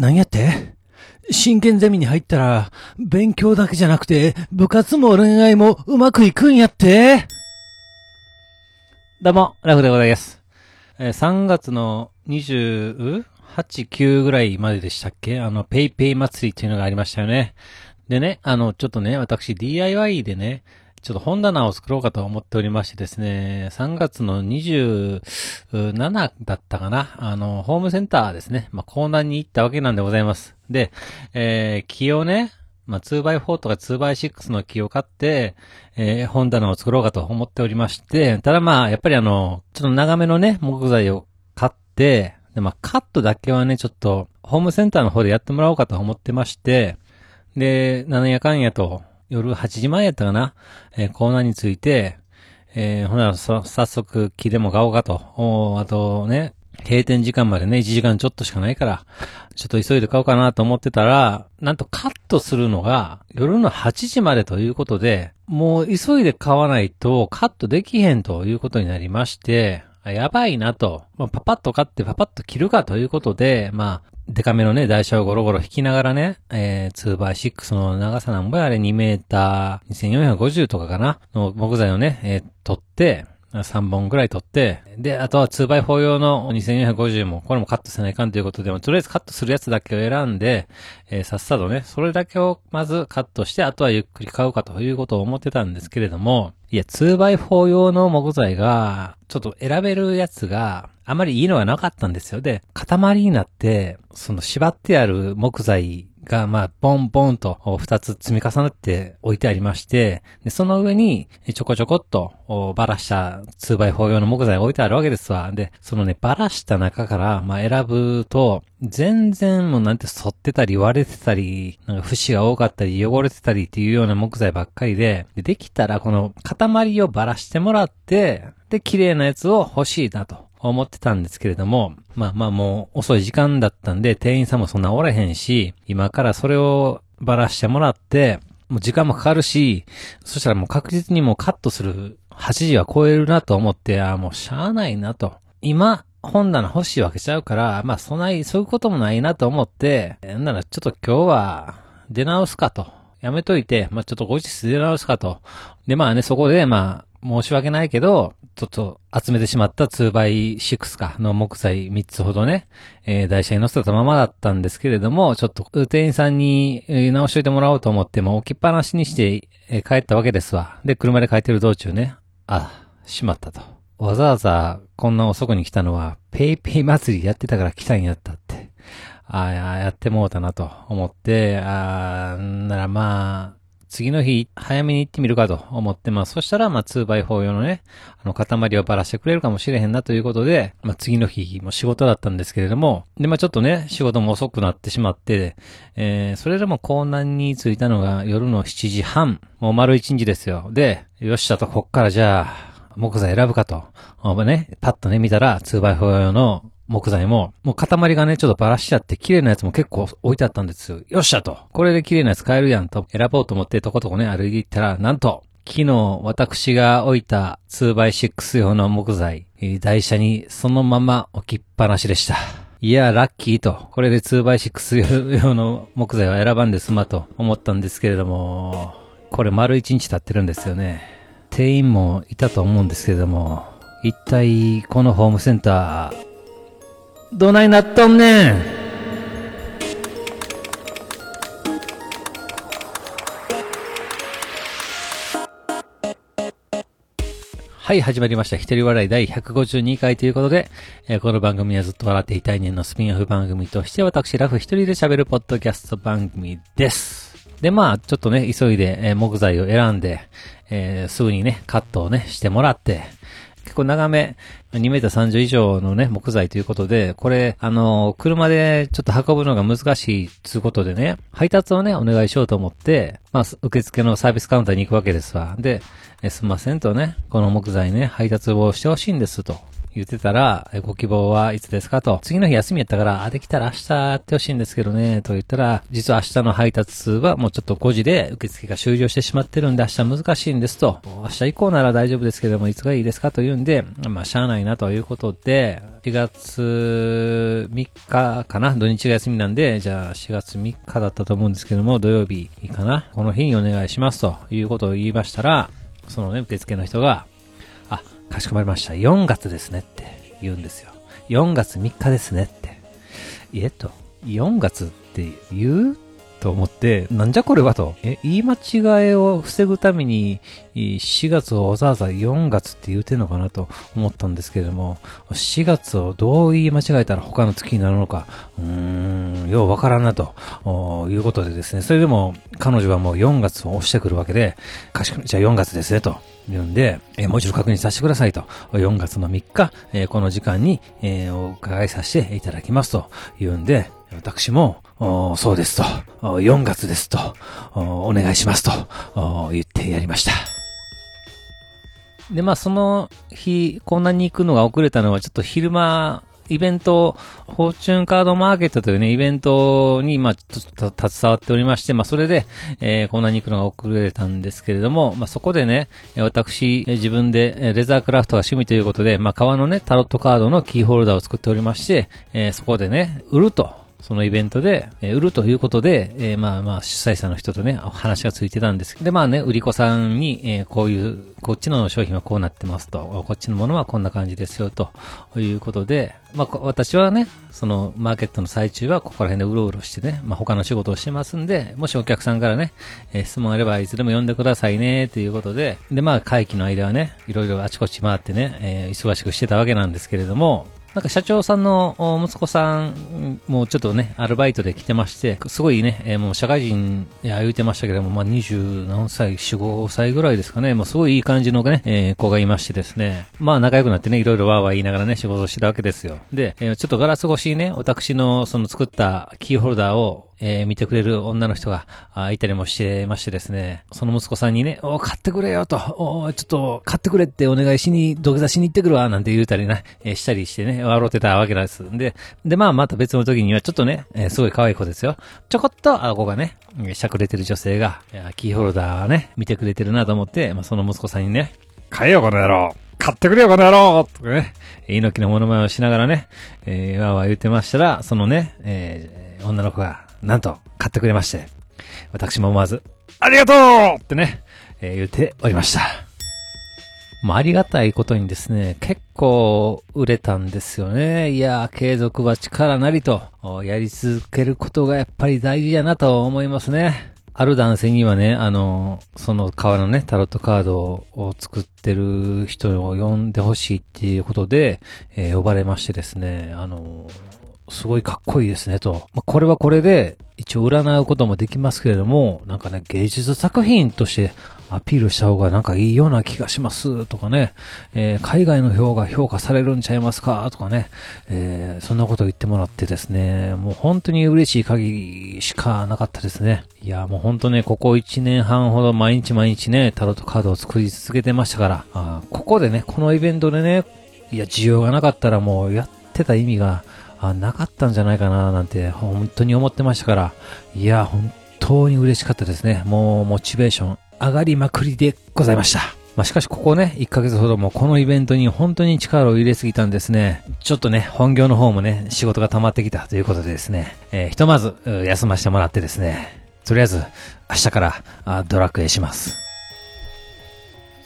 何やって？真剣ゼミに入ったら、勉強だけじゃなくて、部活も恋愛もうまくいくんやってどうも、ラフでございます。えー3月の28、9ぐらいまででしたっけ？あの、ペイペイ祭りっていうのがありましたよね。でね、あの、ちょっとね、私 DIY でね、ちょっと本棚を作ろうかと思っておりましてですね、3月の27だったかなあの、ホームセンターですね。まあ、コーナーに行ったわけなんでございます。で、えー、木をね、まあ、2x4 とか 2x6 の木を買って、えー本棚を作ろうかと思っておりまして、ただまあ、やっぱりあの、ちょっと長めのね、木材を買って、で、まあ、カットだけはね、ちょっと、ホームセンターの方でやってもらおうかと思ってまして、で、なんやかんやと、夜8時前やったかな、えーコーナーについて、えーほな、そ早速木でも買おうかと。おあとね、閉店時間までね、1時間ちょっとしかないから、ちょっと急いで買おうかなと思ってたら、なんとカットするのが夜の8時までということで、もう急いで買わないとカットできへんということになりまして、やばいなと、まあ、パパッと買ってパパッと切るかということで、まあ、デカめのね、台車をゴロゴロ引きながらね、えー、2x6 の長さなんぼやあれ？2メーター2450とかかな？の木材をね、えー取って、3本ぐらい取って、で、あとは 2x4 用の2450も、これもカットせないかんということで、とりあえずカットするやつだけを選んで、えーさっさとね、それだけをまずカットして、あとはゆっくり買うかということを思ってたんですけれども、いや、2x4 用の木材が、ちょっと選べるやつが、あまりいいのがなかったんですよ。で、塊になって、その縛ってある木材が、まあ、ボンボンと二つ積み重なって置いてありまして、で、その上にちょこちょこっとばらした 2x4 用の木材が置いてあるわけですわ。で、そのね、ばらした中から、まあ、選ぶと、全然もうなんて反ってたり割れてたり、なんか節が多かったり汚れてたりっていうような木材ばっかりで、でできたらこの塊をばらしてもらって、で、綺麗なやつを欲しいなと。思ってたんですけれども、まあまあもう遅い時間だったんで、店員さんもそんなおらへんし、今からそれをばらしてもらって、もう時間もかかるし、そしたらもう確実にもうカットする8時は超えるなと思って、ああ、もうしゃあないなと。今、本棚欲しいわけちゃうから、まあそない、そういうこともないなと思って、なんならちょっと今日は出直すかと。やめといて、まあちょっと後日出直すかと。でまあね、そこでまあ、申し訳ないけど、ちょっと集めてしまった 2x6 かの木材3つほどね、えー台車に乗せたままだったんですけれども、ちょっと店員さんに直しといてもらおうと思って、も置きっぱなしにして、え帰ったわけですわ。で、車で帰ってる道中ね、あ、しまったと。わざわざこんな遅くに来たのは、ペイペイ祭りやってたから来たんやったって。ああ、やってもうたなと思って、ああ、ならまあ、次の日、早めに行ってみるかと思って、まあ、そしたら、まあ、2x4 用のね、あの、塊をばらしてくれるかもしれへんなということで、まあ、次の日も仕事だったんですけれども、で、まあ、ちょっとね、仕事も遅くなってしまって、えー、それでも港南に着いたのが夜の7時半、もう丸1日ですよ。で、よっしゃと、こっからじゃあ、木材選ぶかと。あね、パッとね、見たら、2x4 用の木材も、もう塊がね、ちょっとばらしちゃって、綺麗なやつも結構置いてあったんですよ。よっしゃと。これで綺麗なやつ買えるやんと、選ぼうと思って、とことこね、歩いていったら、なんと、昨日、私が置いた 2x6 用の木材、台車にそのまま置きっぱなしでした。いや、ラッキーと。これで 2x6 用の木材は選ばんで済まと思ったんですけれども、これ丸1日経ってるんですよね。店員もいたと思うんですけれども、一体このホームセンター、どないなっとんねんはい、始まりました。一人笑い第152回ということで、えーこの番組はずっと笑っていたい年のスピンオフ番組として、私、ラフ一人で喋るポッドキャスト番組です。で、まあ、ちょっとね、急いで、えー木材を選んで、えーすぐにね、カットをね、してもらって、結構長め、2メーター30以上のね、木材ということで、これ、あの、車でちょっと運ぶのが難しいつうことでね、配達をね、お願いしようと思って、まあ、受付のサービスカウンターに行くわけですわ。で、えすんませんとね、この木材ね、配達をしてほしいんですと。言ってたら、ご希望はいつですかと。次の日休みやったから、あ、できたら明日やってほしいんですけどね、と言ったら、実は明日の配達はもうちょっと5時で受付が終了してしまってるんで、明日難しいんですと。明日以降なら大丈夫ですけども、いつがいいですかと言うんで、まあ、しゃあないなということで、4月3日かな？土日が休みなんで、じゃあ4月3日だったと思うんですけども、土曜日かな？この日にお願いしますということを言いましたら、そのね、受付の人が、かしこまりました。4月ですねって言うんですよ。4月3日ですねって。えっと、4月って言う？と思って、なんじゃこれはと。え、言い間違いを防ぐために、4月をわざわざ4月って言うてんのかなと思ったんですけれども、4月をどう言い間違えたら他の月になるのか、うーん、ようわからんなと、いうことでですね、それでも彼女はもう4月を押してくるわけで、かしこじゃあ4月ですねと。言うんで、えー、もう一度確認させてくださいと。4月の3日、えー、この時間に、えー、お伺いさせていただきますと言うんで、私も、そうですと、4月ですと、お願いしますと、言ってやりました。で、まあ、その日、こんなに行くのが遅れたのは、ちょっと昼間、イベント、フォーチュンカードマーケットというね、イベントに、まあ、ちょっと携わっておりまして、まあ、それで、えー、こんなに行くのが遅れたんですけれども、まあ、そこでね、私、自分で、レザークラフトが趣味ということで、まあ、革のね、タロットカードのキーホルダーを作っておりまして、えー、そこでね、売ると。そのイベントで、えー、売るということで、えー、まあまあ主催者の人とね、話がついてたんです。けど、で、まあね、売り子さんに、えー、こういう、こっちの商品はこうなってますと、こっちのものはこんな感じですよ、と。いうことで、まあ私はね、そのマーケットの最中はここら辺でうろうろしてね、まあ他の仕事をしてますんで、もしお客さんからね、えー、質問あればいつでも呼んでくださいね、ということで、で、まあ会期の間はね、いろいろあちこち回ってね、えー、忙しくしてたわけなんですけれども、なんか社長さんの息子さんもちょっとね、アルバイトで来てまして、すごいね、えー、もう社会人、いや、言うてましたけども、まあ、20何歳、4、5歳ぐらいですかね、もうすごいいい感じのね、えー、子がいましてですね、まあ仲良くなってね、いろいろわーわー言いながらね、仕事をしてたわけですよ。で、えー、ちょっとガラス越しにね、私のその作ったキーホルダーをえー、見てくれる女の人があいたりもしてましてですね、その息子さんにね、お買ってくれよと、おちょっと買ってくれってお願いしに、土下座しに行ってくるわ、なんて言うたりね、えー、したりしてね、笑ってたわけなんです。で、で、まあまた別の時にはちょっとね、えー、すごい可愛い子ですよ。ちょこっと顎がね、しゃくれてる女性が、キーホルダーね、見てくれてるなと思って、まあその息子さんにね、買えよこの野郎買ってくれよ、この野郎とかね、猪木のモノマネをしながらね、えー、わーわー言ってましたら、そのね、えー、女の子が、なんと、買ってくれまして、私も思わず、ありがとうってね、えー、言っておりました。まあ、ありがたいことにですね、結構売れたんですよね。いや継続は力なりと、やり続けることがやっぱり大事やなと思いますね。ある男性にはね、あの、その革のね、タロットカードを作ってる人を呼んでほしいっていうことで、えー、呼ばれましてですね、あの、すごいかっこいいですねと。まあ、これはこれで、一応占うこともできますけれども、なんかね、芸術作品としてアピールした方がなんかいいような気がしますとかね、えー、海外の票が評価されるんちゃいますかとかね、えー、そんなこと言ってもらってですね、もう本当に嬉しい限りしかなかったですね。いや、もう本当ね、ここ1年半ほど毎日毎日ね、タロットカードを作り続けてましたから、あここでね、このイベントでね、いや、需要がなかったらもうやってた意味が、あなかったんじゃないかななんて本当に思ってましたから、いや、本当に嬉しかったですね。もうモチベーション上がりまくりでございました。まあ、しかしここね、1ヶ月ほどもこのイベントに本当に力を入れすぎたんですね。ちょっとね、本業の方もね、仕事が溜まってきたということでですね、えー、ひとまず休ませてもらってですね、とりあえず明日からドラクエします。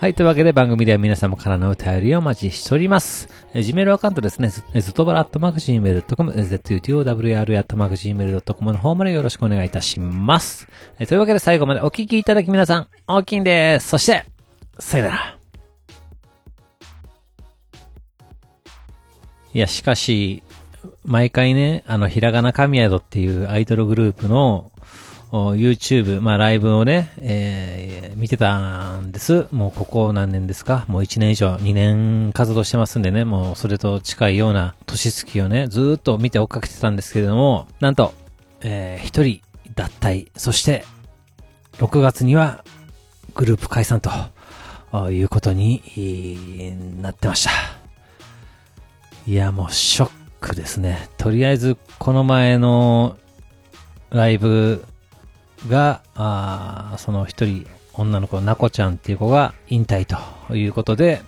はい。というわけで番組では皆様からのお便りをお待ちしております。えー、Gmail アカウントですね。ずとばらっとマグジーメル .com、zutowr アットマグジーメル .com の方までよろしくお願いいたします。え、というわけで最後までお聞きいただき皆さん、大きいんです。そして、さよなら。いや、しかし、毎回ね、あの、ひらがな神宿っていうアイドルグループの、YouTube、まあライブをね、えー、見てたんです。もうここ何年ですか？もう1年以上、2年活動してますんでね、もうそれと近いような年月をね、ずっと見て追っかけてたんですけれども、なんと、えー、一人脱退、そして、6月にはグループ解散ということになってました。いや、もうショックですね。とりあえず、この前のライブが、あその一人、女の子、なこちゃんっていう子が引退ということで、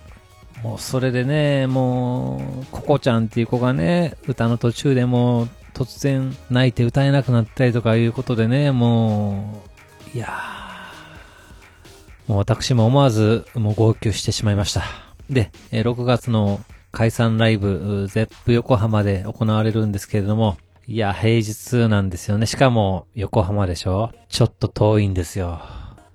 もうそれでね、もう、ここちゃんっていう子がね、歌の途中でもう突然泣いて歌えなくなったりとかいうことでね、もう、いやもう私も思わずもう号泣してしまいました。で、6月の解散ライブ、ゼップ横浜で行われるんですけれども、いや、平日なんですよね。しかも、横浜でしょちょっと遠いんですよ。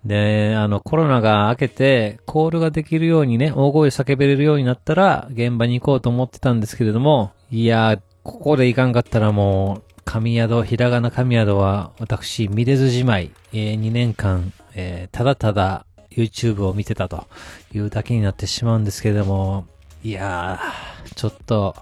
で、あの、コロナが明けて、コールができるようにね、大声叫べれるようになったら、現場に行こうと思ってたんですけれども、いや、ここで行かんかったらもう、神宿、ひらがな神宿は、私、見れずじまい、えー、2年間、えー、ただただ YouTube を見てたというだけになってしまうんですけれども、いやー、ちょっと、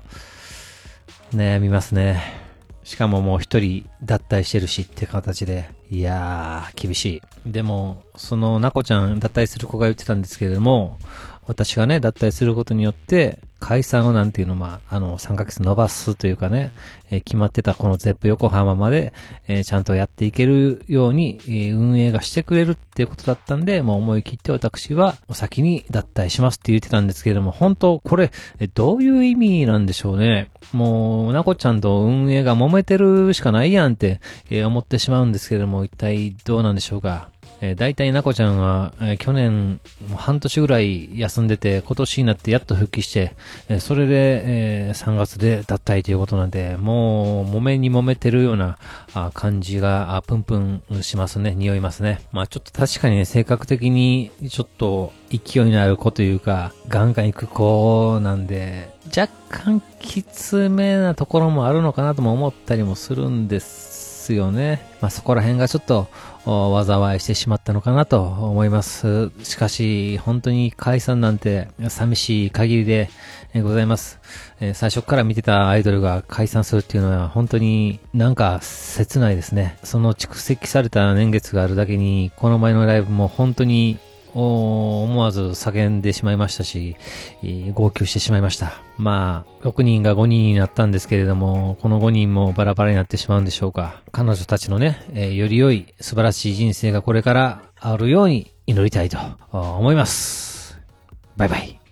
悩みますね。しかももう一人脱退してるしって形で、いやー、厳しい。でも、その、なこちゃん脱退する子が言ってたんですけれども、私がね、脱退することによって、解散をなんていうの、まあ、あの、3ヶ月伸ばすというかね、えー、決まってたこのゼップ横浜まで、えー、ちゃんとやっていけるように、えー、運営がしてくれるっていうことだったんで、もう思い切って私はお先に脱退しますって言ってたんですけれども、本当これ、えどういう意味なんでしょうね。もう、なこちゃんと運営が揉めてるしかないやんって、え思ってしまうんですけれども、一体どうなんでしょうか。えー、大体なこちゃんは、えー、去年、半年ぐらい休んでて、今年になってやっと復帰して、えー、それで、えー、3月で脱退ということなんで、もう、揉めに揉めてるようなあ感じがあ、プンプンしますね。匂いますね。まあちょっと確かにね、性格的に、ちょっと、勢いのある子というか、ガンガン行く子なんで、若干きつめなところもあるのかなとも思ったりもするんですですよね。まあそこら辺がちょっと、災いしてしまったのかなと思います。しかし、本当に解散なんて寂しい限りでございます。え最初から見てたアイドルが解散するっていうのは本当になんか切ないですね。その蓄積された年月があるだけに、この前のライブも本当に思わず叫んでしまいましたし、号泣してしまいました。まあ、6人が5人になったんですけれども、この5人もバラバラになってしまうんでしょうか。彼女たちのね、え、より良い素晴らしい人生がこれからあるように祈りたいと思います。バイバイ。